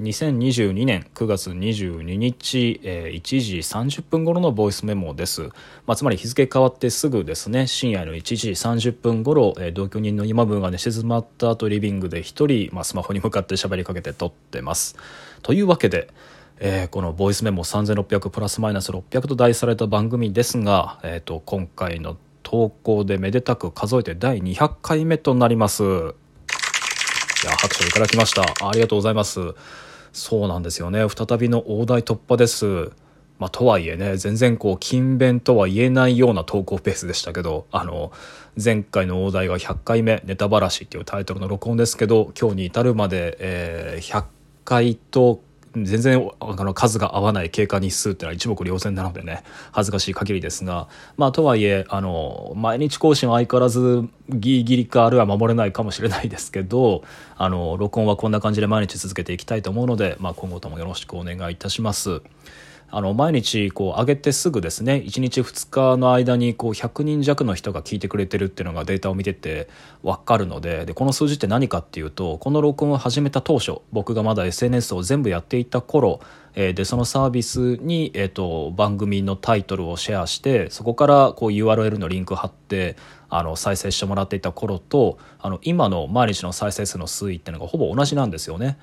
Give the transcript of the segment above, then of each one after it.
2022年9月22日、えー、1時30分頃のボイスメモです、まあ、つまり日付変わってすぐですね深夜の1時30分頃、えー、同居人の今分が寝静まった後リビングで一人、まあ、スマホに向かって喋りかけて撮ってますというわけでえー、このボイスメモ3600プラスマイナス600と題された番組ですが、えーと今回の投稿でめでたく数えて第200回目となりますいや、拍手をいただきました。ありがとうございます。そうなんですよね。再びの大台突破です。まあ、とはいえね、全然こう、勤勉とは言えないような投稿ペースでしたけど、あの、前回の大台が100回目、ネタばらしっていうタイトルの録音ですけど、今日に至るまで、えー、100回と全然あの数が合わない経過日数っていうのは一目瞭然なのでね恥ずかしい限りですがまあとはいえあの毎日更新は相変わらずギリギリかあるいは守れないかもしれないですけどあの録音はこんな感じで毎日続けていきたいと思うので、まあ、今後ともよろしくお願いいたします。あの毎日こう上げてすぐですね1日2日の間にこう100人弱の人が聞いてくれてるっていうのがデータを見てて分かるのででこの数字って何かっていうとこの録音を始めた当初僕がまだ SNS を全部やっていた頃えー、でそのサービスに、えーと、番組のタイトルをシェアしてそこからこう URL のリンク貼ってあの再生してもらっていた頃とあの今の毎日の再生数の推移っていうのがほぼ同じなんですよね。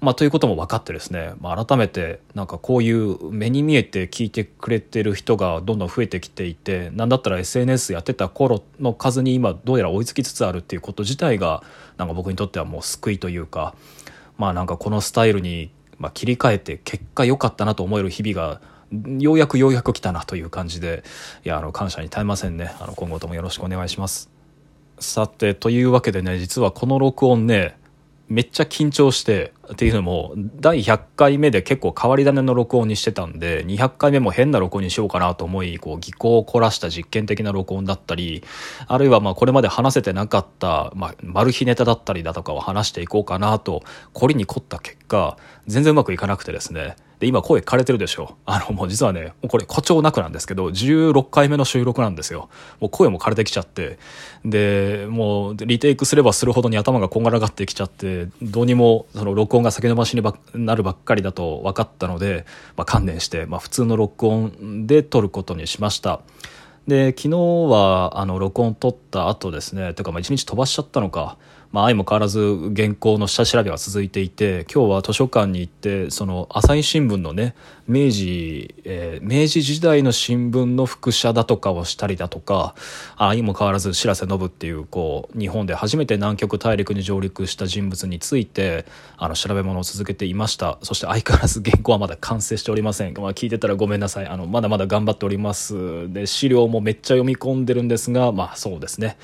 まあ、ということも分かってですね、まあ、改めてなんかこういう目に見えて聞いてくれてる人がどんどん増えてきていて何だったら SNS やってた頃の数に今どうやら追いつきつつあるっていうこと自体がなんか僕にとってはもう救いというかまあなんかこのスタイルにまあ、切り替えて結果良かったなと思える日々がようやくようやく来たなという感じでいやあの感謝に耐えませんね。あの今後ともよろしくお願いします。さてというわけでね実はこの録音ねめっちゃ緊張してっていうのも第100回目で結構変わり種の録音にしてたんで200回目も変な録音にしようかなと思いこう技巧を凝らした実験的な録音だったりあるいはまあこれまで話せてなかった、まあ、マル秘ネタだったりだとかを話していこうかなと凝りに凝った結果全然うまくいかなくてですねで、今声枯れてるでしょ。あの、もう実はね、これ誇張なくなんですけど、16回目の収録なんですよ。もう声も枯れてきちゃって、で、もうリテイクすればするほどに頭がこんがらがってきちゃって、どうにもその録音が先延ばしになるばっかりだと分かったので、まあ、観念して、まあ、普通の録音で撮ることにしました。で、昨日は、あの、録音撮った後ですね、てかまあ一日飛ばしちゃったのか、まあ、相も変わらず原稿の下調べが続いていて今日は図書館に行ってその朝日新聞のね明治、えー、明治時代の新聞の副写だとかをしたりだとか相も変わらず白瀬信っていうこう日本で初めて南極大陸に上陸した人物についてあの調べ物を続けていました。そして相変わらず原稿はまだ完成しておりません、まあ、聞いてたらごめんなさい。あのまだまだ頑張っております。で資料もめっちゃ読み込んでるんですがまあそうですね。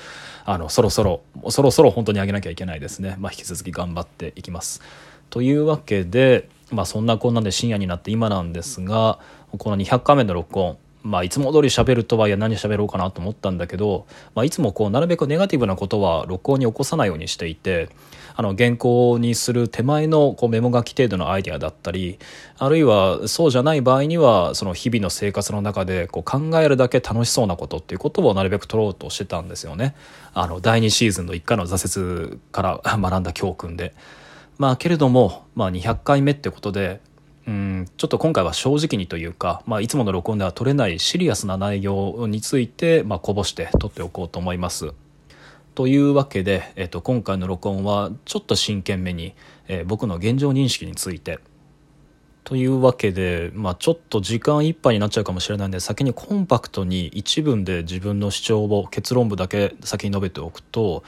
あのそろそろそろそろ本当に上げなきゃいけないですね、まあ、引き続き頑張っていきます。というわけで、まあ、そんなこんなで深夜になって今なんですがこの200回目の録音まあ、いつも通り喋るとはいえ何喋ろうかなと思ったんだけど、まあ、いつもこうなるべくネガティブなことは録音に起こさないようにしていてあの原稿にする手前のこうメモ書き程度のアイデアだったりあるいはそうじゃない場合にはその日々の生活の中でこう考えるだけ楽しそうなことっていうことをなるべく取ろうとしてたんですよね。あの第2シーズンの1回の挫折から学んだ教訓で。まあけれども、まあ、200回目ってことでうんちょっと今回は正直にというか、まあ、いつもの録音では取れないシリアスな内容について、まあ、こぼして撮っておこうと思います。というわけで、えっと、今回の録音はちょっと真剣めに、えー、僕の現状認識についてというわけで、まあ、ちょっと時間いっぱいになっちゃうかもしれないんで先にコンパクトに一文で自分の主張を結論部だけ先に述べておくと、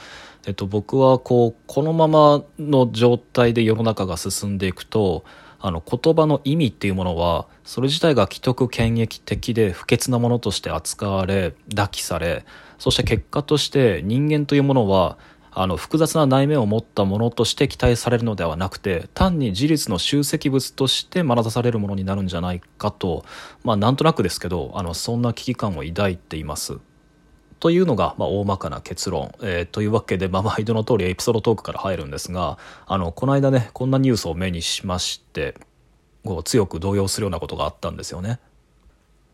えっと、僕はこうこのままの状態で世の中が進んでいくとあの言葉の意味っていうものはそれ自体が既得権益的で不潔なものとして扱われ抱きされそして結果として人間というものはあの複雑な内面を持ったものとして期待されるのではなくて単に事実の集積物として学ばされるものになるんじゃないかとまあなんとなくですけどあのそんな危機感を抱いています。というのが、まあ、大まかな結論、えー、というわけで、まあ、毎度の通りエピソードトークから入るんですがあのこの間ねこんなニュースを目にしましてこう強く動揺するようなことがあったんですよね。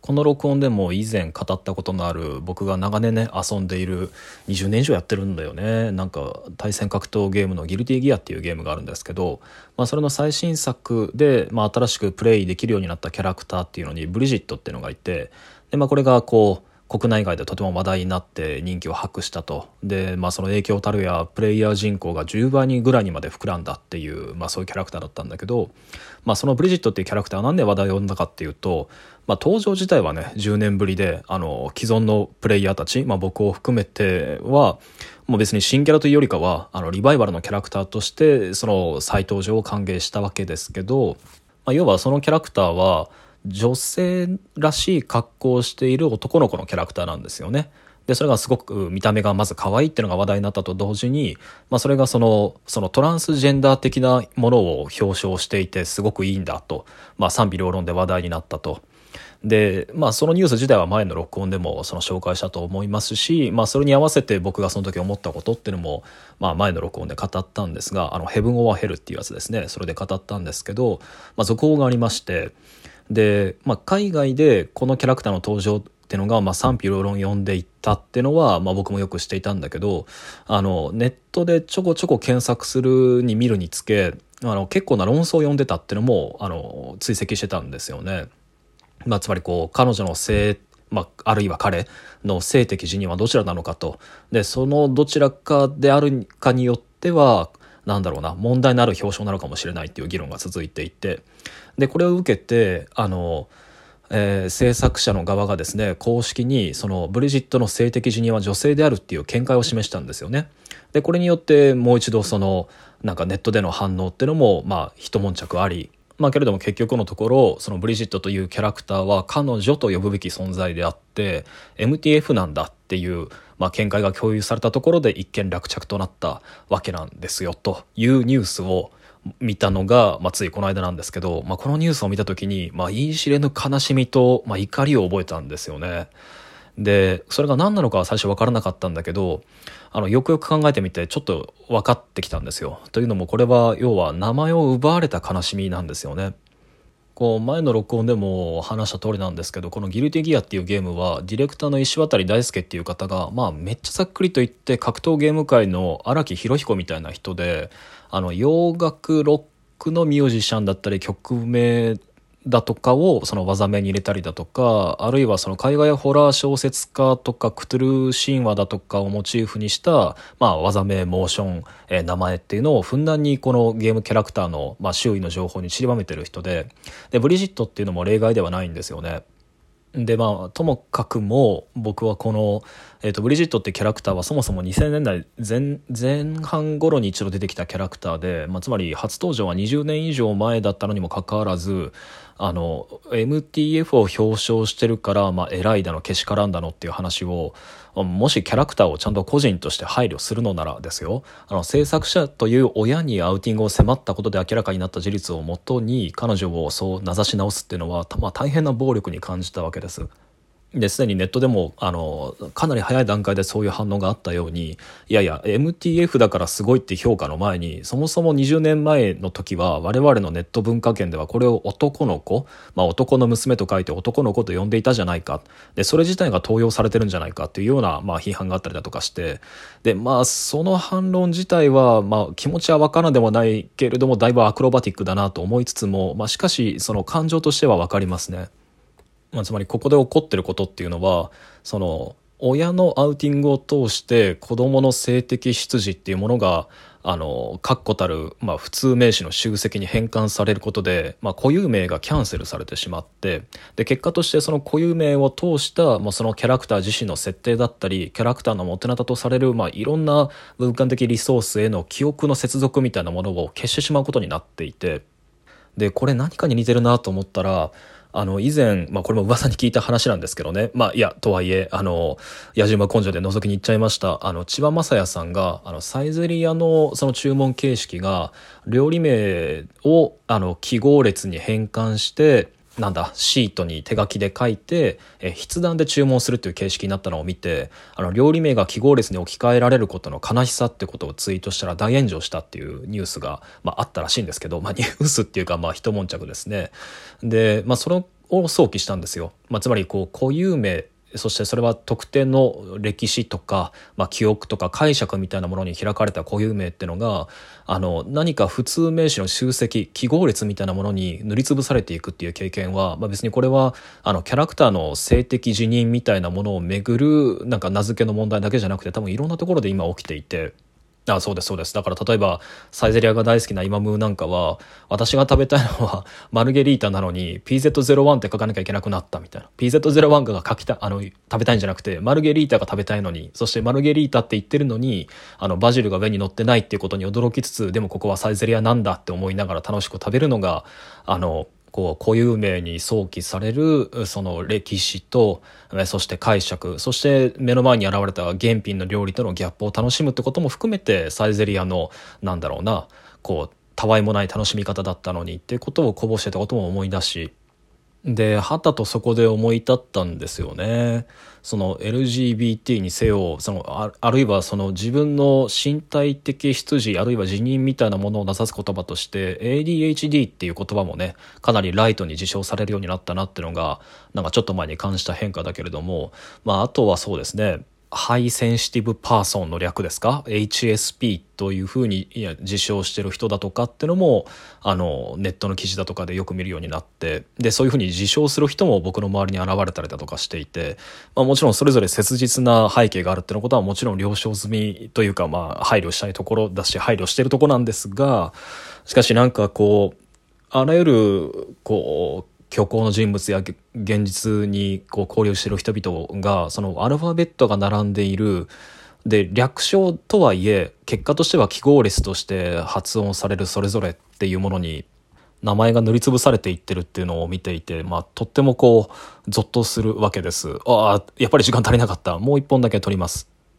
この録音でも以前語ったことのある僕が長年ね遊んでいる20年以上やってるんだよねなんか対戦格闘ゲームの「ギルティギア」っていうゲームがあるんですけど、まあ、それの最新作で、まあ、新しくプレイできるようになったキャラクターっていうのにブリジットっていうのがいてで、まあ、これがこう国内外でとても話題になって人気を博したと。で、まあ、その影響たるやプレイヤー人口が10倍ぐらいにまで膨らんだっていう、まあ、そういうキャラクターだったんだけど、まあ、そのブリジットっていうキャラクターは何で話題を呼んだかっていうと、まあ、登場自体はね10年ぶりであの既存のプレイヤーたち、まあ、僕を含めてはもう別に新キャラというよりかはあのリバイバルのキャラクターとしてその再登場を歓迎したわけですけど、まあ、要はそのキャラクターは女性らしい格好をしている男の子のキャラクターなんですよね。で、それがすごく見た目がまず可愛いっていうのが話題になったと同時に、まあそれがその、そのトランスジェンダー的なものを表彰していてすごくいいんだと、まあ賛否両論で話題になったと。で、まあそのニュース自体は前の録音でもその紹介したと思いますし、まあそれに合わせて僕がその時思ったことっていうのも、まあ前の録音で語ったんですが、あのヘブン・オア・ヘルっていうやつですね、それで語ったんですけど、まあ続報がありまして、で、まあ、海外でこのキャラクターの登場っていうのが、まあ、賛否両論読んでいったっていうのは、まあ、僕もよくしていたんだけどあのネットでちょこちょこ検索するに見るにつけあの結構な論争を読んでたっていうのもあの追跡してたんですよね。まあ、つまりこう彼女の性まあ、あるいは彼の性的自認はどちらなのかとでそのどちらかであるかによってはなんだろうな問題のある表彰なのかもしれないっていう議論が続いていてでこれを受けてあの、えー、制作者の側がですね公式にそのブリジットの性的自認は女性であるっていう見解を示したんですよね。でこれによってもう一度そのなんかネットでの反応っていうのもまあ一悶着ありまあけれども結局のところそのブリジットというキャラクターは彼女と呼ぶべき存在であって MTF なんだっていう、まあ、見解が共有されたところで一見落着となったわけなんですよというニュースを見たのが、まあ、ついこの間なんですけど、まあ、このニュースを見た時に、まあ、言い知れぬ悲しみと、まあ、怒りを覚えたんですよね。で、それが何なのかは最初分からなかったんだけど、あの、よくよく考えてみて、ちょっと分かってきたんですよ。というのも、これは、要は、名前を奪われた悲しみなんですよね。こう前の録音でも話した通りなんですけどこの「ギルティギア」っていうゲームはディレクターの石渡大輔っていう方がまあめっちゃざっくりと言って格闘ゲーム界の荒木博彦みたいな人であの洋楽ロックのミュージシャンだったり曲名だとかをその技名に入れたりだとかあるいはその海外ホラー小説家とかクトゥルー神話だとかをモチーフにした、まあ、技名モーション、えー、名前っていうのをふんだんにこのゲームキャラクターの、まあ、周囲の情報に散りばめてる人ででブリジットっていうのも例外ではないんですよね。でまあともかくも僕はこの、えーと、ブリジットってキャラクターはそもそも2000年代前前半頃に一度出てきたキャラクターで、まあ、つまり初登場は20年以上前だったのにもかかわらずあの MTF を表彰してるから、まあ、偉いだのけしからんだのっていう話をもしキャラクターをちゃんと個人として配慮するのならですよあの制作者という親にアウティングを迫ったことで明らかになった事実をもとに彼女をそう名指し直すっていうのは、まあ、大変な暴力に感じたわけです。ですでにネットでもあのかなり早い段階でそういう反応があったようにいやいや MTF だからすごいって評価の前にそもそも20年前の時は我々のネット文化圏ではこれを男の子、まあ、男の娘と書いて男の子と呼んでいたじゃないかでそれ自体が盗用されてるんじゃないかっていうような、まあ、批判があったりだとかしてでまあその反論自体は、まあ、気持ちは分からんでもないけれどもだいぶアクロバティックだなと思いつつも、まあ、しかしその感情としては分かりますね。まあ、つまりここで起こってることっていうのはその親のアウティングを通して子供の性的出自っていうものがあの確固たる、まあ、普通名詞の集積に変換されることで、まあ、固有名がキャンセルされてしまってで結果としてその固有名を通した、まあ、そのキャラクター自身の設定だったりキャラクターのもてなたとされる、まあ、いろんな文化的リソースへの記憶の接続みたいなものを消してしまうことになっていてでこれ何かに似てるなと思ったらあの、以前、まあ、これも噂に聞いた話なんですけどね。まあ、いや、とはいえ、あの、野島根性で覗きに行っちゃいました。あの、千葉雅也さんが、あの、サイゼリヤのその注文形式が、料理名を、あの、記号列に変換して、なんだシートに手書きで書いてえ筆談で注文するという形式になったのを見てあの料理名が記号列に置き換えられることの悲しさってことをツイートしたら大炎上したっていうニュースが、まあ、あったらしいんですけど、まあ、ニュースっていうかまあ一悶着ですね。で、まあ、それを想起したんですよ。まあ、つまりこう固有名そしてそれは特定の歴史とか、まあ、記憶とか解釈みたいなものに開かれた固有名っていうのがあの何か普通名詞の集積記号列みたいなものに塗りつぶされていくっていう経験は、まあ、別にこれはあのキャラクターの性的自認みたいなものをめぐるなんか名付けの問題だけじゃなくて多分いろんなところで今起きていて。あそうですそうです。だから例えばサイゼリアが大好きなイマムーなんかは私が食べたいのは マルゲリータなのに PZ01 って書かなきゃいけなくなったみたいな。PZ01 が書きたあの食べたいんじゃなくてマルゲリータが食べたいのにそしてマルゲリータって言ってるのにあのバジルが上に乗ってないっていうことに驚きつつでもここはサイゼリアなんだって思いながら楽しく食べるのがあのこう固有名に想起されるその歴史とそして解釈そして目の前に現れた原品の料理とのギャップを楽しむってことも含めてサイゼリアのなんだろうなこうたわいもない楽しみ方だったのにっていうことをこぼしてたことも思い出しで、はたとそこで思い立ったんですよね。その LGBT にせよ、そのああるいはその自分の身体的出自、あるいは辞任みたいなものをなさす言葉として、ADHD っていう言葉もね、かなりライトに自称されるようになったなっていうのが、なんかちょっと前に感じた変化だけれども、まああとはそうですね、 high sensitive person の略ですか ?HSP というふうに自称してる人だとかっていうのもあのネットの記事だとかでよく見るようになってでそういうふうに自称する人も僕の周りに現れたりだとかしていて、まあ、もちろんそれぞれ切実な背景があるっていうことはもちろん了承済みというかまあ配慮したいところだし配慮してるとこなんですがしかしなんかこうあらゆるこう虚構の人物や現実にこう交流してる人々がそのアルファベットが並んでいるで略称とはいえ結果としては記号列として発音されるそれぞれっていうものに名前が塗りつぶされていってるっていうのを見ていて、まあ、とってもこうゾッとするわけです。ああやっぱり時間足りなかった。もう一本だけ取ります。